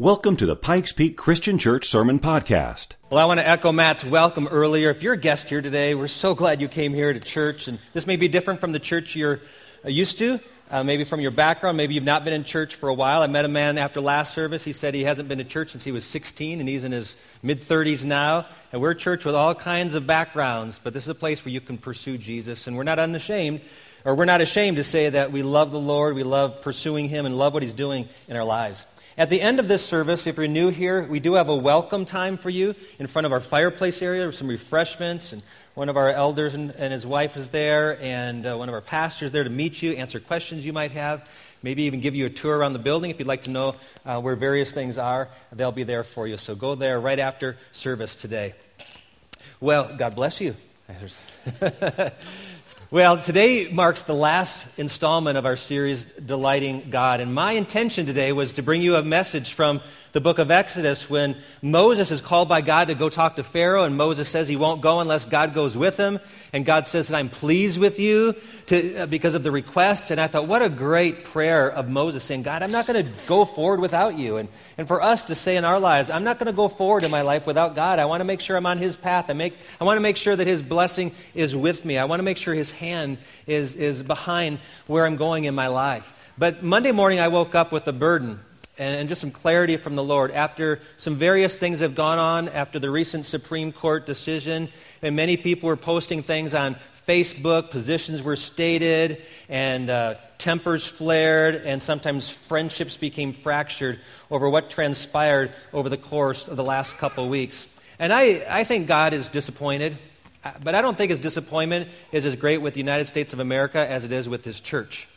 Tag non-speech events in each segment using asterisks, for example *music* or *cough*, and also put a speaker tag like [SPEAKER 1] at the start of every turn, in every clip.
[SPEAKER 1] Welcome to the Pikes Peak Christian Church Sermon Podcast.
[SPEAKER 2] Well, I want to echo Matt's welcome earlier. If you're a guest here today, we're so glad you came here to church. And this may be different from the church you're uh, used to, uh, maybe from your background. Maybe you've not been in church for a while. I met a man after last service. He said he hasn't been to church since he was 16, and he's in his mid 30s now. And we're a church with all kinds of backgrounds, but this is a place where you can pursue Jesus. And we're not unashamed, or we're not ashamed to say that we love the Lord, we love pursuing Him, and love what He's doing in our lives. At the end of this service, if you're new here, we do have a welcome time for you in front of our fireplace area with some refreshments. And one of our elders and, and his wife is there, and uh, one of our pastors there to meet you, answer questions you might have, maybe even give you a tour around the building if you'd like to know uh, where various things are. They'll be there for you. So go there right after service today. Well, God bless you. Well, today marks the last installment of our series, Delighting God. And my intention today was to bring you a message from the book of Exodus when Moses is called by God to go talk to Pharaoh, and Moses says he won't go unless God goes with him. And God says that I'm pleased with you to, uh, because of the request. And I thought, what a great prayer of Moses saying, God, I'm not going to go forward without you. And, and for us to say in our lives, I'm not going to go forward in my life without God. I want to make sure I'm on his path. I, make, I want to make sure that his blessing is with me. I want to make sure his hand is, is behind where I'm going in my life. But Monday morning, I woke up with a burden and just some clarity from the Lord after some various things have gone on after the recent Supreme Court decision. And many people were posting things on Facebook, positions were stated, and uh, tempers flared, and sometimes friendships became fractured over what transpired over the course of the last couple weeks. And I, I think God is disappointed, but I don't think his disappointment is as great with the United States of America as it is with his church.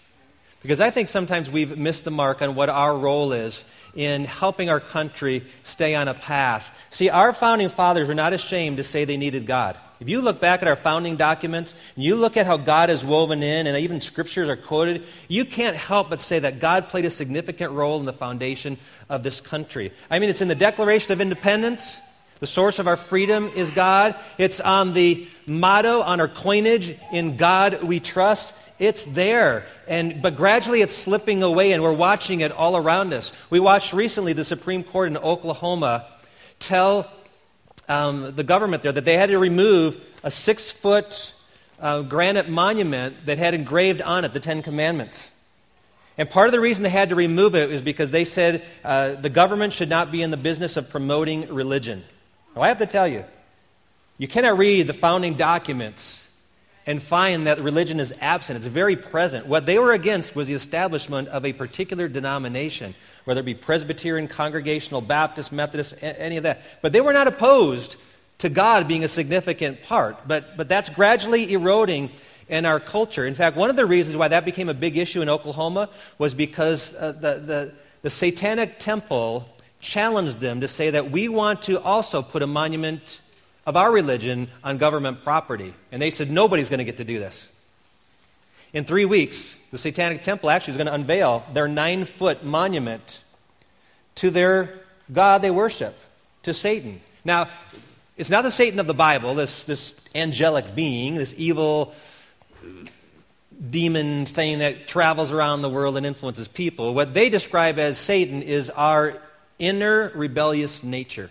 [SPEAKER 2] Because I think sometimes we've missed the mark on what our role is in helping our country stay on a path. See, our founding fathers were not ashamed to say they needed God. If you look back at our founding documents and you look at how God is woven in, and even scriptures are quoted, you can't help but say that God played a significant role in the foundation of this country. I mean, it's in the Declaration of Independence. The source of our freedom is God. It's on the motto on our coinage, in God we trust. It's there. And, but gradually it's slipping away, and we're watching it all around us. We watched recently the Supreme Court in Oklahoma tell um, the government there that they had to remove a six foot uh, granite monument that had engraved on it the Ten Commandments. And part of the reason they had to remove it is because they said uh, the government should not be in the business of promoting religion. Now, I have to tell you, you cannot read the founding documents and find that religion is absent. It's very present. What they were against was the establishment of a particular denomination, whether it be Presbyterian, Congregational, Baptist, Methodist, any of that. But they were not opposed to God being a significant part. But, but that's gradually eroding in our culture. In fact, one of the reasons why that became a big issue in Oklahoma was because uh, the, the, the Satanic Temple challenged them to say that we want to also put a monument of our religion on government property. And they said, nobody's going to get to do this. In three weeks, the Satanic Temple actually is going to unveil their nine foot monument to their God they worship, to Satan. Now, it's not the Satan of the Bible, this, this angelic being, this evil demon thing that travels around the world and influences people. What they describe as Satan is our inner rebellious nature.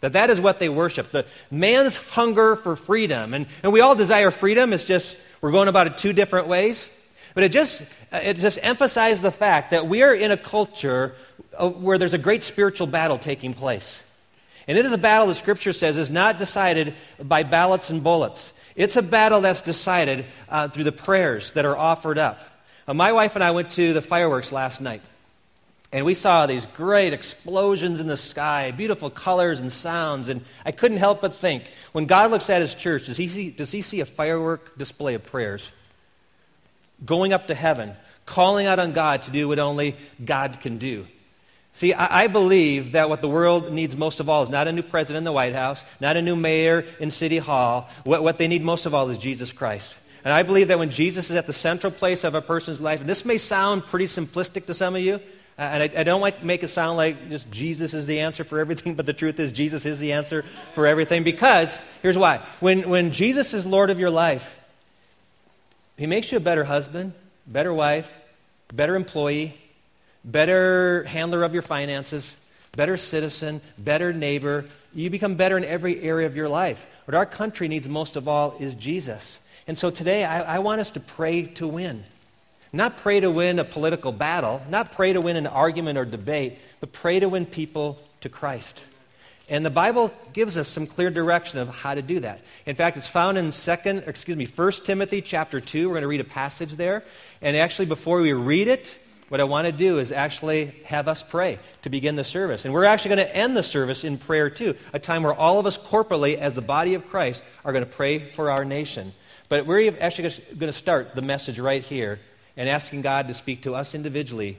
[SPEAKER 2] That that is what they worship. The man's hunger for freedom. And, and we all desire freedom. It's just we're going about it two different ways. But it just, it just emphasizes the fact that we are in a culture where there's a great spiritual battle taking place. And it is a battle, the scripture says, is not decided by ballots and bullets. It's a battle that's decided uh, through the prayers that are offered up. Uh, my wife and I went to the fireworks last night. And we saw these great explosions in the sky, beautiful colors and sounds. And I couldn't help but think when God looks at his church, does he see, does he see a firework display of prayers? Going up to heaven, calling out on God to do what only God can do. See, I, I believe that what the world needs most of all is not a new president in the White House, not a new mayor in City Hall. What, what they need most of all is Jesus Christ. And I believe that when Jesus is at the central place of a person's life, and this may sound pretty simplistic to some of you, and I, I don't like to make it sound like just Jesus is the answer for everything, *laughs* but the truth is Jesus is the answer for everything. Because here's why: when when Jesus is Lord of your life, He makes you a better husband, better wife, better employee, better handler of your finances, better citizen, better neighbor. You become better in every area of your life. What our country needs most of all is Jesus. And so today, I, I want us to pray to win. Not pray to win a political battle, not pray to win an argument or debate, but pray to win people to Christ. And the Bible gives us some clear direction of how to do that. In fact, it's found in second, excuse me, 1 Timothy chapter 2. We're going to read a passage there. And actually, before we read it, what I want to do is actually have us pray to begin the service. And we're actually going to end the service in prayer too, a time where all of us corporately, as the body of Christ, are going to pray for our nation. But we're actually going to start the message right here and asking God to speak to us individually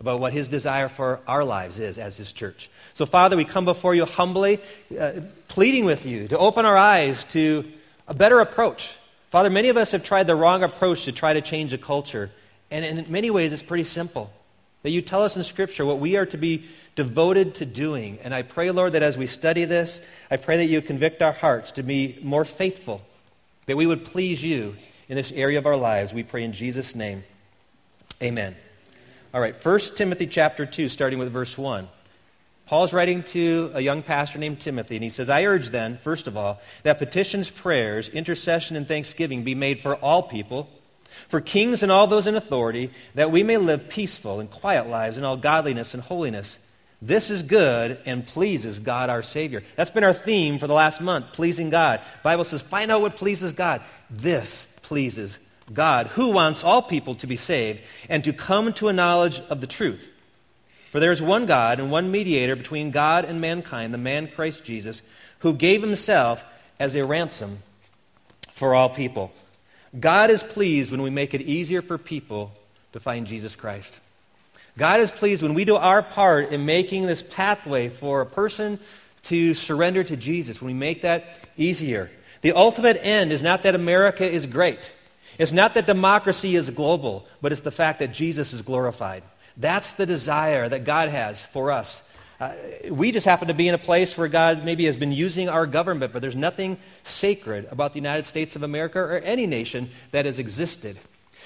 [SPEAKER 2] about what His desire for our lives is as His church. So, Father, we come before you humbly, uh, pleading with you to open our eyes to a better approach. Father, many of us have tried the wrong approach to try to change a culture. And in many ways, it's pretty simple. That you tell us in Scripture what we are to be devoted to doing. And I pray, Lord, that as we study this, I pray that you convict our hearts to be more faithful, that we would please you in this area of our lives. We pray in Jesus' name. Amen. All right, 1 Timothy chapter 2, starting with verse 1. Paul's writing to a young pastor named Timothy, and he says, I urge then, first of all, that petitions, prayers, intercession, and thanksgiving be made for all people, for kings and all those in authority, that we may live peaceful and quiet lives in all godliness and holiness. This is good and pleases God our Savior. That's been our theme for the last month, pleasing God. The Bible says, find out what pleases God. This pleases God, who wants all people to be saved and to come to a knowledge of the truth. For there is one God and one mediator between God and mankind, the man Christ Jesus, who gave himself as a ransom for all people. God is pleased when we make it easier for people to find Jesus Christ. God is pleased when we do our part in making this pathway for a person to surrender to Jesus, when we make that easier. The ultimate end is not that America is great. It's not that democracy is global, but it's the fact that Jesus is glorified. That's the desire that God has for us. Uh, we just happen to be in a place where God maybe has been using our government, but there's nothing sacred about the United States of America or any nation that has existed.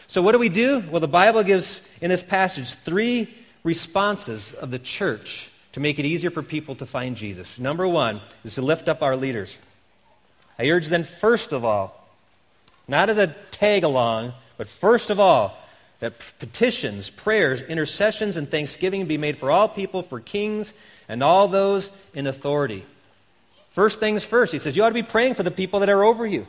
[SPEAKER 2] So, what do we do? Well, the Bible gives in this passage three responses of the church to make it easier for people to find Jesus. Number one is to lift up our leaders. I urge them, first of all, not as a tag along, but first of all, that petitions, prayers, intercessions, and thanksgiving be made for all people, for kings, and all those in authority. First things first, he says, you ought to be praying for the people that are over you.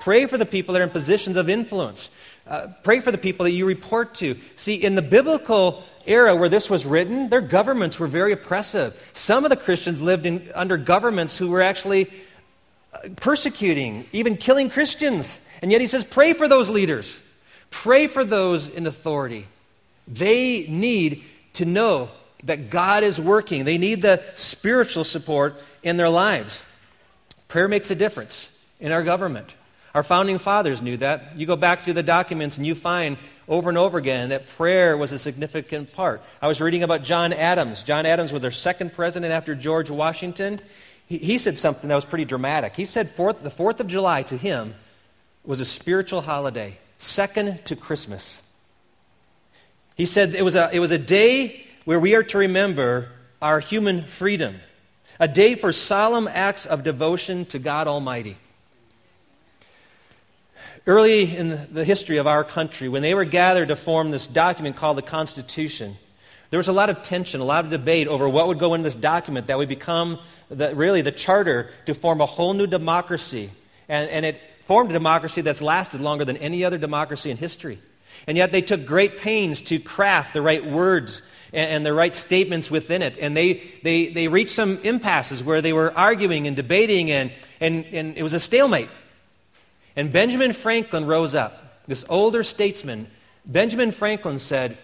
[SPEAKER 2] Pray for the people that are in positions of influence. Uh, pray for the people that you report to. See, in the biblical era where this was written, their governments were very oppressive. Some of the Christians lived in, under governments who were actually uh, persecuting, even killing Christians. And yet he says, pray for those leaders. Pray for those in authority. They need to know that God is working, they need the spiritual support in their lives. Prayer makes a difference in our government. Our founding fathers knew that. You go back through the documents and you find over and over again that prayer was a significant part. I was reading about John Adams. John Adams was our second president after George Washington. He, he said something that was pretty dramatic. He said fourth, the 4th of July to him was a spiritual holiday, second to Christmas. He said it was a, it was a day where we are to remember our human freedom, a day for solemn acts of devotion to God Almighty. Early in the history of our country, when they were gathered to form this document called the Constitution, there was a lot of tension, a lot of debate over what would go in this document that would become the, really the charter to form a whole new democracy. And, and it formed a democracy that's lasted longer than any other democracy in history. And yet they took great pains to craft the right words and, and the right statements within it. And they, they, they reached some impasses where they were arguing and debating, and, and, and it was a stalemate. And Benjamin Franklin rose up, this older statesman. Benjamin Franklin said,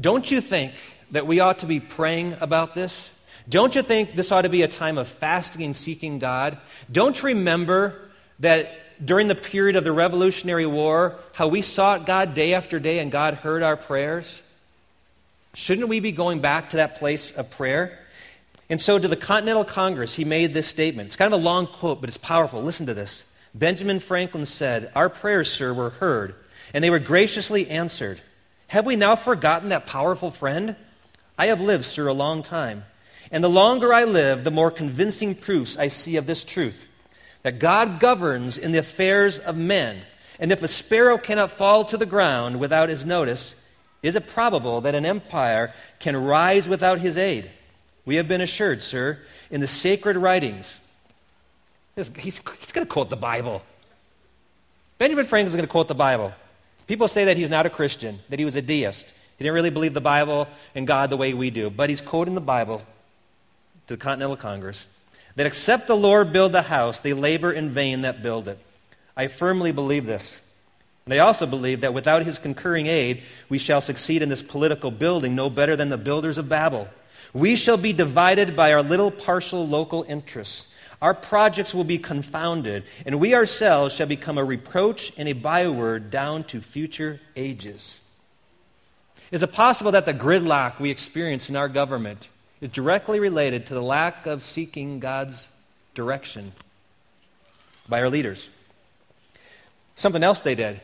[SPEAKER 2] Don't you think that we ought to be praying about this? Don't you think this ought to be a time of fasting and seeking God? Don't you remember that during the period of the Revolutionary War, how we sought God day after day and God heard our prayers? Shouldn't we be going back to that place of prayer? And so, to the Continental Congress, he made this statement. It's kind of a long quote, but it's powerful. Listen to this. Benjamin Franklin said, Our prayers, sir, were heard, and they were graciously answered. Have we now forgotten that powerful friend? I have lived, sir, a long time. And the longer I live, the more convincing proofs I see of this truth that God governs in the affairs of men. And if a sparrow cannot fall to the ground without his notice, is it probable that an empire can rise without his aid? We have been assured, sir, in the sacred writings. He's, he's going to quote the Bible. Benjamin Franklin is going to quote the Bible. People say that he's not a Christian, that he was a deist. He didn't really believe the Bible and God the way we do, but he's quoting the Bible to the Continental Congress that except the Lord build the house, they labor in vain that build it. I firmly believe this. And I also believe that without his concurring aid, we shall succeed in this political building no better than the builders of Babel. We shall be divided by our little partial local interests. Our projects will be confounded, and we ourselves shall become a reproach and a byword down to future ages. Is it possible that the gridlock we experience in our government is directly related to the lack of seeking God's direction by our leaders? Something else they did.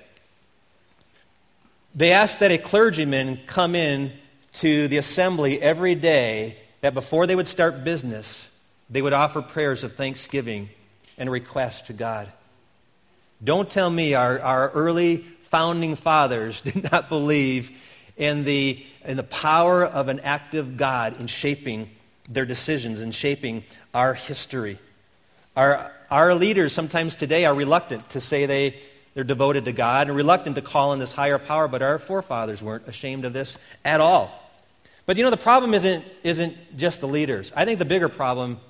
[SPEAKER 2] They asked that a clergyman come in to the assembly every day, that before they would start business, they would offer prayers of thanksgiving and requests to God. Don't tell me our, our early founding fathers *laughs* did not believe in the, in the power of an active God in shaping their decisions and shaping our history. Our, our leaders sometimes today are reluctant to say they, they're devoted to God and reluctant to call on this higher power, but our forefathers weren't ashamed of this at all. But you know, the problem isn't, isn't just the leaders. I think the bigger problem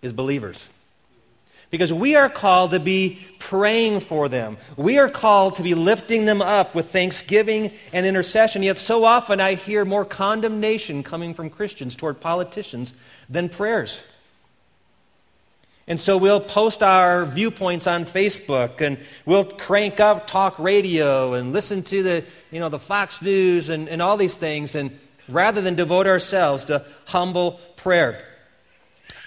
[SPEAKER 2] is believers. Because we are called to be praying for them. We are called to be lifting them up with thanksgiving and intercession. Yet so often I hear more condemnation coming from Christians toward politicians than prayers. And so we'll post our viewpoints on Facebook and we'll crank up talk radio and listen to the, you know, the Fox News and, and all these things, and rather than devote ourselves to humble prayer.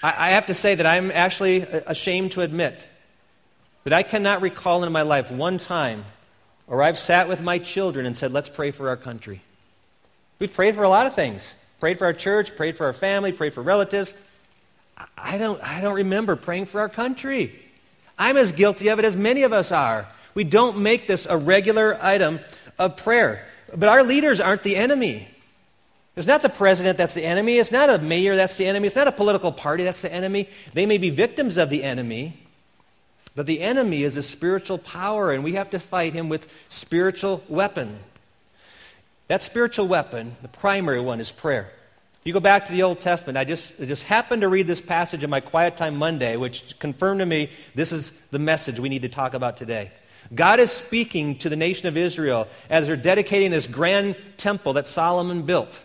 [SPEAKER 2] I, I have to say that I'm actually ashamed to admit that I cannot recall in my life one time or I've sat with my children and said, let's pray for our country. We've prayed for a lot of things. Prayed for our church, prayed for our family, prayed for relatives. I don't, I don't remember praying for our country. I'm as guilty of it as many of us are. We don't make this a regular item of prayer. But our leaders aren't the enemy. It's not the president that's the enemy. It's not a mayor that's the enemy. It's not a political party that's the enemy. They may be victims of the enemy, but the enemy is a spiritual power, and we have to fight him with spiritual weapon. That spiritual weapon, the primary one, is prayer. You go back to the Old Testament, I just, I just happened to read this passage in my quiet time Monday, which confirmed to me this is the message we need to talk about today. God is speaking to the nation of Israel as they're dedicating this grand temple that Solomon built.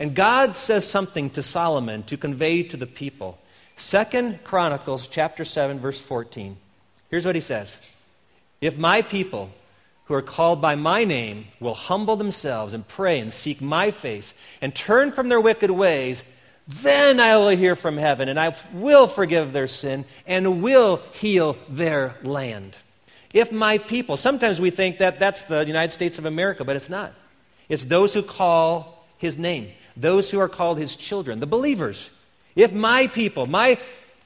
[SPEAKER 2] And God says something to Solomon to convey to the people. Second Chronicles chapter 7 verse 14. Here's what he says. If my people who are called by my name will humble themselves and pray and seek my face and turn from their wicked ways, then I will hear from heaven and I will forgive their sin and will heal their land. If my people, sometimes we think that that's the United States of America, but it's not. It's those who call his name those who are called his children, the believers. If my people, my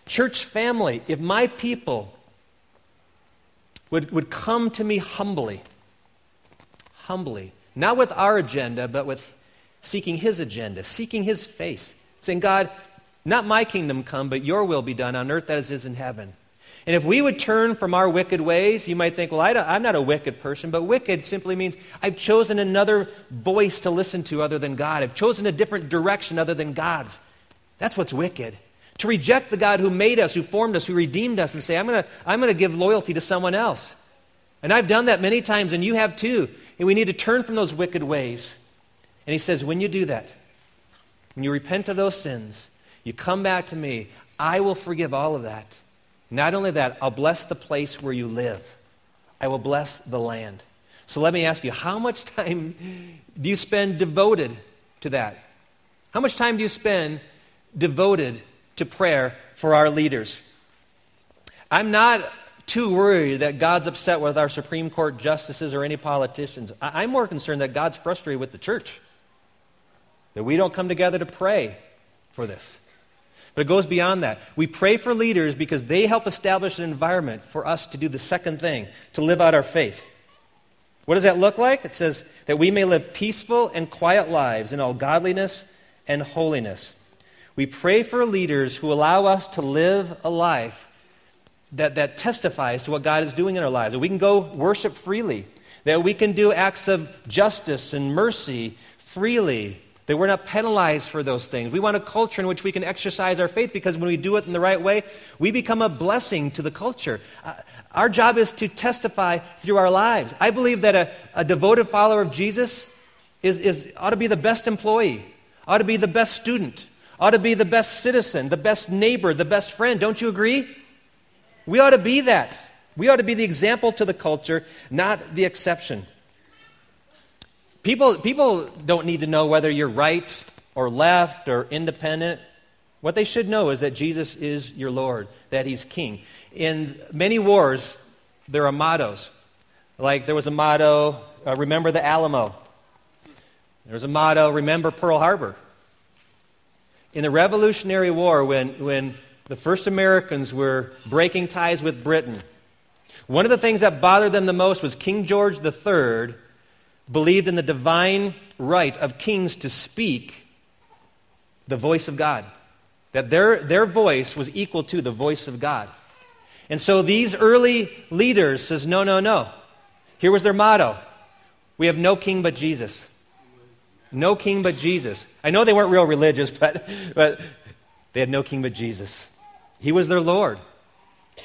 [SPEAKER 2] church family, if my people would, would come to me humbly, humbly, not with our agenda, but with seeking his agenda, seeking his face, saying, God, not my kingdom come, but your will be done on earth as it is in heaven. And if we would turn from our wicked ways, you might think, well, I am not a wicked person, but wicked simply means I've chosen another voice to listen to other than God. I've chosen a different direction other than God's. That's what's wicked. To reject the God who made us, who formed us, who redeemed us, and say, I'm going to I'm going to give loyalty to someone else. And I've done that many times, and you have too. And we need to turn from those wicked ways. And he says, when you do that, when you repent of those sins, you come back to me, I will forgive all of that. Not only that, I'll bless the place where you live. I will bless the land. So let me ask you, how much time do you spend devoted to that? How much time do you spend devoted to prayer for our leaders? I'm not too worried that God's upset with our Supreme Court justices or any politicians. I'm more concerned that God's frustrated with the church. that we don't come together to pray for this. But it goes beyond that. We pray for leaders because they help establish an environment for us to do the second thing, to live out our faith. What does that look like? It says that we may live peaceful and quiet lives in all godliness and holiness. We pray for leaders who allow us to live a life that, that testifies to what God is doing in our lives. That we can go worship freely, that we can do acts of justice and mercy freely, that we're not penalized for those things. We want a culture in which we can exercise our faith because when we do it in the right way, we become a blessing to the culture. Uh, our job is to testify through our lives. I believe that a, a devoted follower of Jesus is, is, ought to be the best employee, ought to be the best student, ought to be the best citizen, the best neighbor, the best friend. Don't you agree? We ought to be that. We ought to be the example to the culture, not the exception. People, people don't need to know whether you're right or left or independent. What they should know is that Jesus is your Lord, that He's King. In many wars, there are mottos. Like there was a motto, uh, remember the Alamo. There was a motto, remember Pearl Harbor. In the Revolutionary War, when, when the first Americans were breaking ties with Britain, one of the things that bothered them the most was King George III believed in the divine right of kings to speak the voice of God, that their, their voice was equal to the voice of God. And so these early leaders says, no, no, no. Here was their motto. We have no king but Jesus. No king but Jesus. I know they weren't real religious, *laughs* but, but they had no king but Jesus. He was their Lord.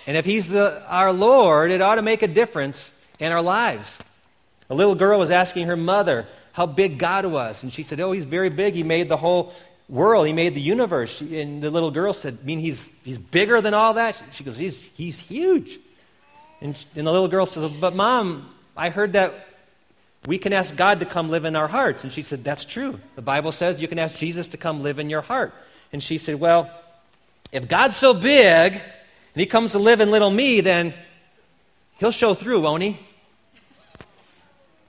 [SPEAKER 2] And if he's the, our Lord, it ought to make a difference in our lives. A little girl was asking her mother how big God was. And she said, Oh, he's very big. He made the whole world, he made the universe. And the little girl said, I mean, he's, he's bigger than all that? She goes, He's, he's huge. And, and the little girl says, But mom, I heard that we can ask God to come live in our hearts. And she said, That's true. The Bible says you can ask Jesus to come live in your heart. And she said, Well, if God's so big and he comes to live in little me, then he'll show through, won't he?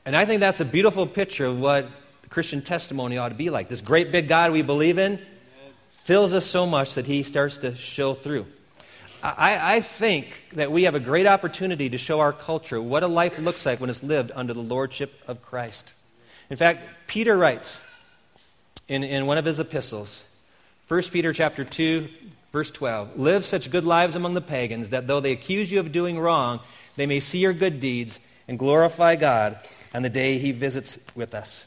[SPEAKER 2] And I think that's a beautiful picture of what Christian testimony ought to be like. This great big God we believe in fills us so much that he starts to show through. I, I, think that we have a great opportunity to show our culture what a life looks like when it's lived under the lordship of Christ. In fact, Peter writes in, in one of his epistles, 1 Peter chapter 2, verse 12, live such good lives among the pagans that though they accuse you of doing wrong, they may see your good deeds and glorify God on the day he visits with us.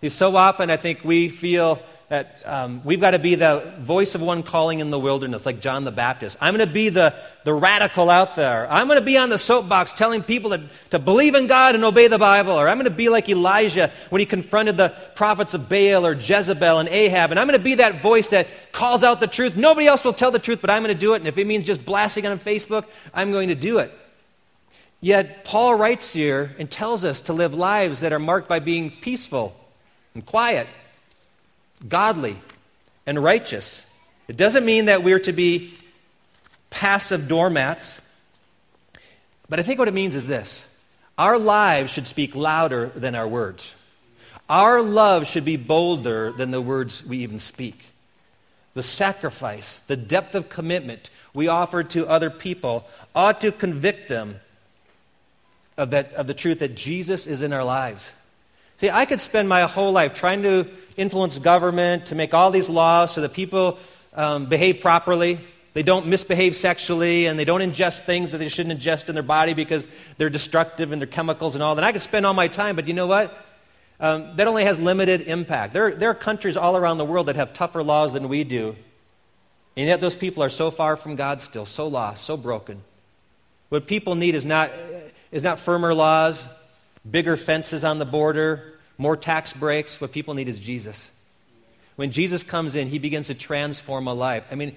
[SPEAKER 2] See, so often I think we feel that um, we've got to be the voice of one calling in the wilderness, like John the Baptist. I'm going to be the, the radical out there. I'm going to be on the soapbox telling people to, to believe in God and obey the Bible. Or I'm going to be like Elijah when he confronted the prophets of Baal or Jezebel and Ahab. And I'm going to be that voice that calls out the truth. Nobody else will tell the truth, but I'm going to do it. And if it means just blasting on Facebook, I'm going to do it. Yet, Paul writes here and tells us to live lives that are marked by being peaceful and quiet, godly and righteous. It doesn't mean that we're to be passive doormats, but I think what it means is this our lives should speak louder than our words. Our love should be bolder than the words we even speak. The sacrifice, the depth of commitment we offer to other people ought to convict them of, that, of the truth that Jesus is in our lives. See, I could spend my whole life trying to influence government to make all these laws so that people um, behave properly. They don't misbehave sexually and they don't ingest things that they shouldn't ingest in their body because they're destructive and they're chemicals and all that. I could spend all my time, but you know what? Um, that only has limited impact. There, there are countries all around the world that have tougher laws than we do. And yet those people are so far from God still, so lost, so broken. What people need is not is not firmer laws, bigger fences on the border, more tax breaks. What people need is Jesus. When Jesus comes in, he begins to transform a life. I mean,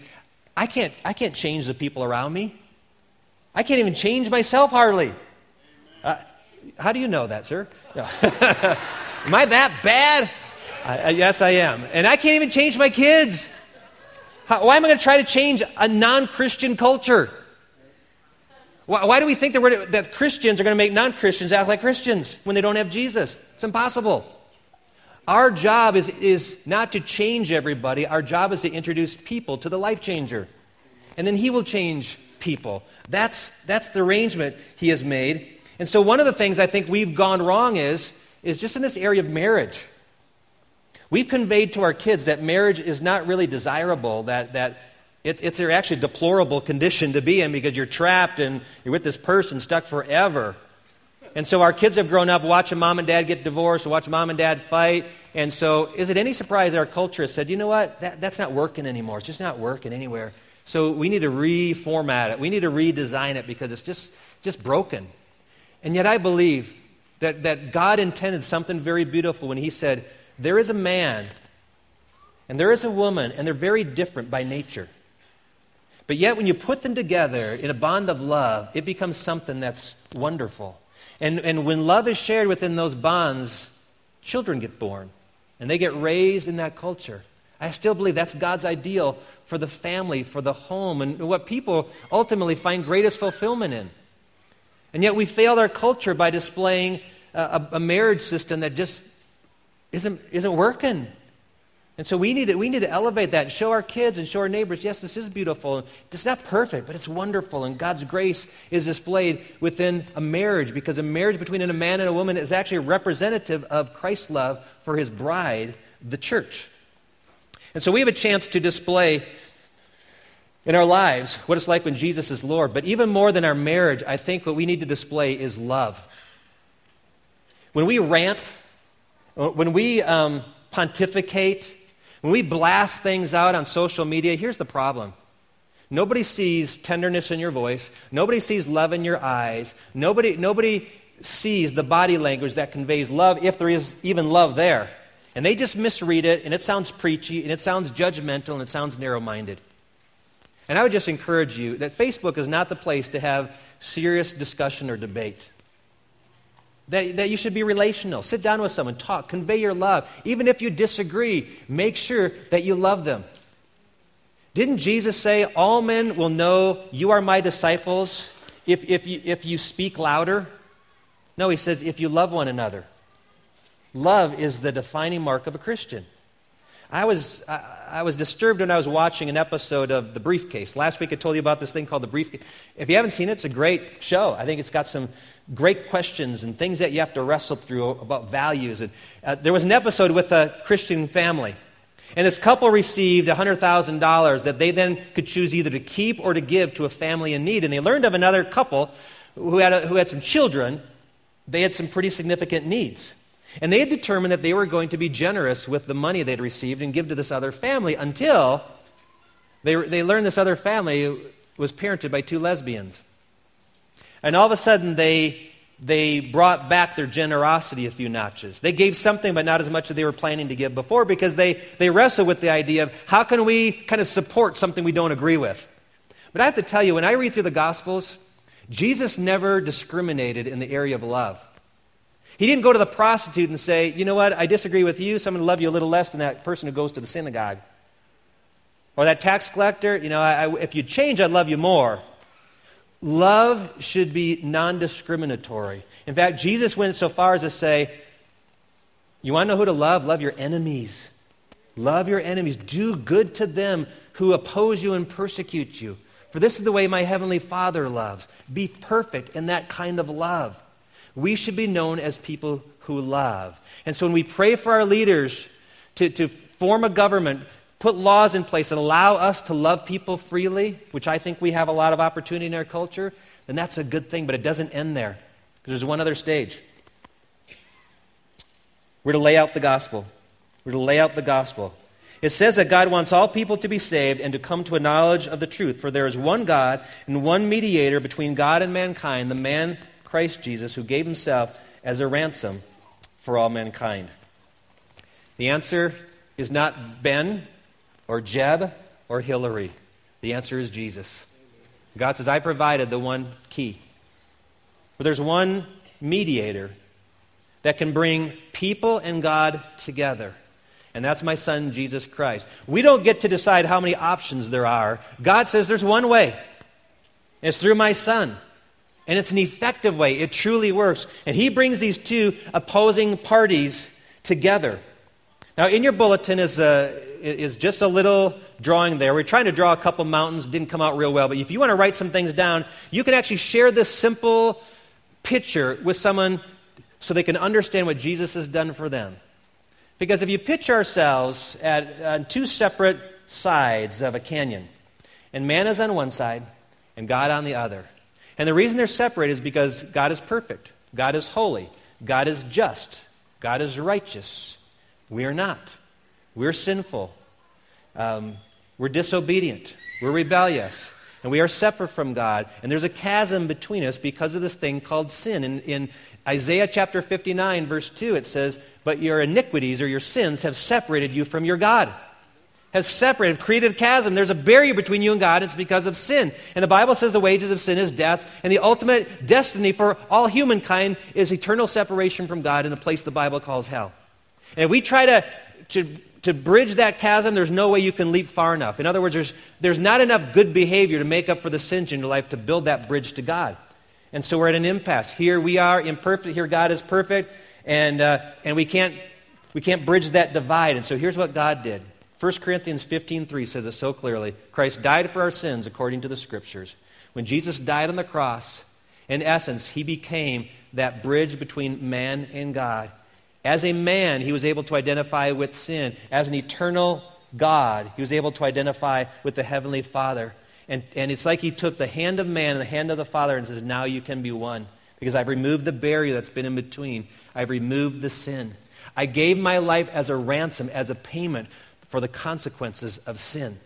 [SPEAKER 2] I can't, I can't change the people around me. I can't even change myself hardly. Uh, how do you know that, sir? *laughs* Am I that bad? I, yes, I am. And I can't even change my kids. How, why am I going to try to change a non Christian culture? Why, why do we think that, that Christians are going to make non Christians act like Christians when they don't have Jesus? It's impossible. Our job is, is not to change everybody, our job is to introduce people to the life changer. And then He will change people. That's, that's the arrangement He has made. And so, one of the things I think we've gone wrong is, is just in this area of marriage. We've conveyed to our kids that marriage is not really desirable, that, that it, it's actually a deplorable condition to be in because you're trapped and you're with this person stuck forever. And so our kids have grown up watching mom and dad get divorced, watch mom and dad fight. And so, is it any surprise that our culture has said, you know what, that, that's not working anymore? It's just not working anywhere. So, we need to reformat it. We need to redesign it because it's just, just broken. And yet, I believe that, that God intended something very beautiful when He said, there is a man and there is a woman, and they're very different by nature. But yet, when you put them together in a bond of love, it becomes something that's wonderful. And, and when love is shared within those bonds, children get born and they get raised in that culture. I still believe that's God's ideal for the family, for the home, and what people ultimately find greatest fulfillment in. And yet we failed our culture by displaying a, a marriage system that just isn't, isn't working. And so we need, to, we need to elevate that and show our kids and show our neighbors yes, this is beautiful. It's not perfect, but it's wonderful. And God's grace is displayed within a marriage because a marriage between a man and a woman is actually representative of Christ's love for his bride, the church. And so we have a chance to display in our lives what it's like when Jesus is Lord. But even more than our marriage, I think what we need to display is love. When we rant, when we um, pontificate, when we blast things out on social media, here's the problem. Nobody sees tenderness in your voice. Nobody sees love in your eyes. Nobody, nobody sees the body language that conveys love, if there is even love there. And they just misread it, and it sounds preachy, and it sounds judgmental, and it sounds narrow minded. And I would just encourage you that Facebook is not the place to have serious discussion or debate. That, that you should be relational. Sit down with someone, talk, convey your love. Even if you disagree, make sure that you love them. Didn't Jesus say, All men will know you are my disciples if, if, you, if you speak louder? No, he says, if you love one another. Love is the defining mark of a Christian. I was, I, I, was disturbed when I was watching an episode of The Briefcase. Last week I told you about this thing called The Briefcase. If you haven't seen it, it's a great show. I think it's got some great questions and things that you have to wrestle through about values. And, uh, there was an episode with a Christian family. And this couple received $100,000 that they then could choose either to keep or to give to a family in need. And they learned of another couple who had, a, who had some children. They had some pretty significant needs. And they had determined that they were going to be generous with the money they'd received and give to this other family until they, they learned this other family was parented by two lesbians. And all of a sudden, they, they brought back their generosity a few notches. They gave something, but not as much as they were planning to give before because they, they wrestled with the idea of how can we kind of support something we don't agree with. But I have to tell you, when I read through the Gospels, Jesus never discriminated in the area of love. He didn't go to the prostitute and say, you know what, I disagree with you, so I'm going to love you a little less than that person who goes to the synagogue. Or that tax collector, you know, I, I, if you change, I'd love you more. Love should be non discriminatory. In fact, Jesus went so far as to say, You want to know who to love? Love your enemies. Love your enemies. Do good to them who oppose you and persecute you. For this is the way my heavenly Father loves. Be perfect in that kind of love. We should be known as people who love. And so when we pray for our leaders to, to form a government put laws in place that allow us to love people freely, which I think we have a lot of opportunity in our culture, then that's a good thing, but it doesn't end there. Because there's one other stage. We're to lay out the gospel. We're to lay out the gospel. It says that God wants all people to be saved and to come to a knowledge of the truth. For there is one God and one mediator between God and mankind, the man Christ Jesus, who gave himself as a ransom for all mankind. The answer is not Ben or Jeb or Hillary? The answer is Jesus. God says, I provided the one key. But there's one mediator that can bring people and God together. And that's my son, Jesus Christ. We don't get to decide how many options there are. God says there's one way. It's through my son. And it's an effective way. It truly works. And he brings these two opposing parties together. Now, in your bulletin is, a, is just a little drawing there. We're trying to draw a couple mountains, didn't come out real well, but if you want to write some things down, you can actually share this simple picture with someone so they can understand what Jesus has done for them. Because if you picture ourselves at on two separate sides of a canyon, and man is on one side and God on the other. And the reason they're separated is because God is perfect, God is holy, God is just, God is righteous. We are not. We're sinful. Um, we're disobedient. We're rebellious. And we are separate from God. And there's a chasm between us because of this thing called sin. In, in Isaiah chapter 59, verse 2, it says, But your iniquities or your sins have separated you from your God. Has separated, created a chasm. There's a barrier between you and God. It's because of sin. And the Bible says the wages of sin is death. And the ultimate destiny for all humankind is eternal separation from God in a place the Bible calls hell. And if we try to, to, to bridge that chasm, there's no way you can leap far enough. In other words, there's, there's not enough good behavior to make up for the sins in your life to build that bridge to God. And so we're at an impasse. Here we are imperfect, here God is perfect, and, uh, and we, can't, we can't bridge that divide. And so here's what God did. 1 Corinthians 15.3 says it so clearly. Christ died for our sins according to the Scriptures. When Jesus died on the cross, in essence, he became that bridge between man and God. As a man, he was able to identify with sin. As an eternal God, he was able to identify with the Heavenly Father. And, and it's like he took the hand of man and the hand of the Father and says, Now you can be one. Because I've removed the barrier that's been in between. I've removed the sin. I gave my life as a ransom, as a payment for the consequences of sin.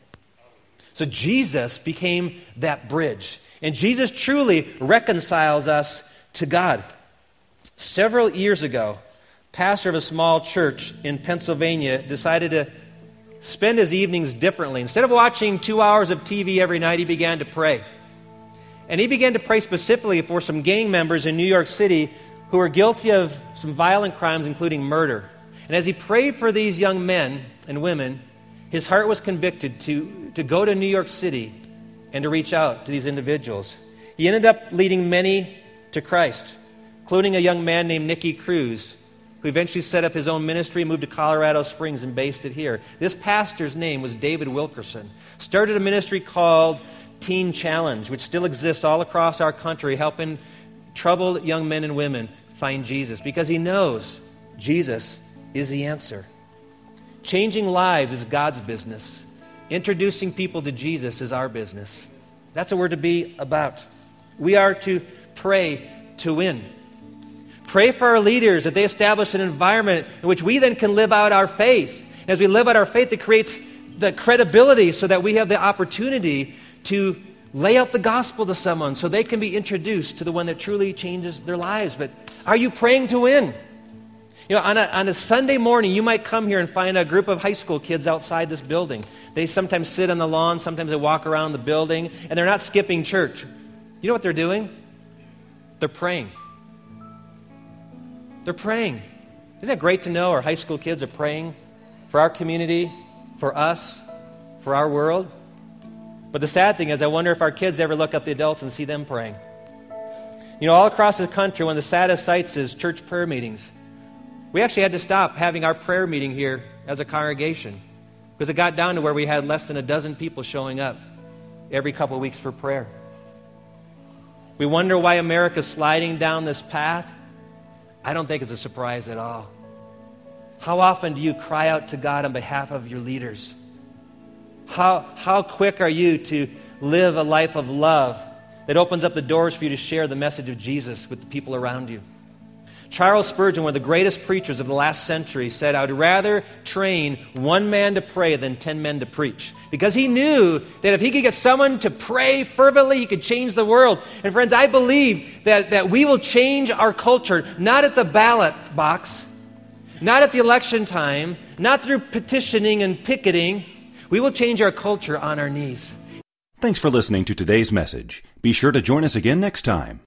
[SPEAKER 2] So Jesus became that bridge. And Jesus truly reconciles us to God. Several years ago, pastor of a small church in Pennsylvania decided to spend his evenings differently. Instead of watching two hours of TV every night, he began to pray. And he began to pray specifically for some gang members in New York City who were guilty of some violent crimes, including murder. And as he prayed for these young men and women, his heart was convicted to, to go to New York City and to reach out to these individuals. He ended up leading many to Christ, including a young man named Nicky Cruz, who eventually set up his own ministry, moved to Colorado Springs, and based it here. This pastor's name was David Wilkerson. Started a ministry called Teen Challenge, which still exists all across our country, helping troubled young men and women find Jesus because he knows Jesus is the answer. Changing lives is God's business. Introducing people to Jesus is our business. That's what we're to be about. We are to pray to win. Pray for our leaders that they establish an environment in which we then can live out our faith. And as we live out our faith, it creates the credibility so that we have the opportunity to lay out the gospel to someone so they can be introduced to the one that truly changes their lives. But are you praying to win? You know, on a, on a Sunday morning, you might come here and find a group of high school kids outside this building. They sometimes sit on the lawn, sometimes they walk around the building, and they're not skipping church. You know what they're doing? They're praying. They're praying. Isn't it great to know our high school kids are praying for our community, for us, for our world? But the sad thing is, I wonder if our kids ever look at the adults and see them praying. You know, all across the country, one of the saddest sights is church prayer meetings. We actually had to stop having our prayer meeting here as a congregation because it got down to where we had less than a dozen people showing up every couple of weeks for prayer. We wonder why America's sliding down this path. I don't think it's a surprise at all. How often do you cry out to God on behalf of your leaders? How, how quick are you to live a life of love that opens up the doors for you to share the message of Jesus with the people around you? Charles Spurgeon, one of the greatest preachers of the last century, said, I would rather train one man to pray than ten men to preach. Because he knew that if he could get someone to pray fervently, he could change the world. And friends, I believe that, that we will change our culture, not at the ballot box, not at the election time, not through petitioning and picketing. We will change our culture on our knees.
[SPEAKER 1] Thanks for listening to today's message. Be sure to join us again next time.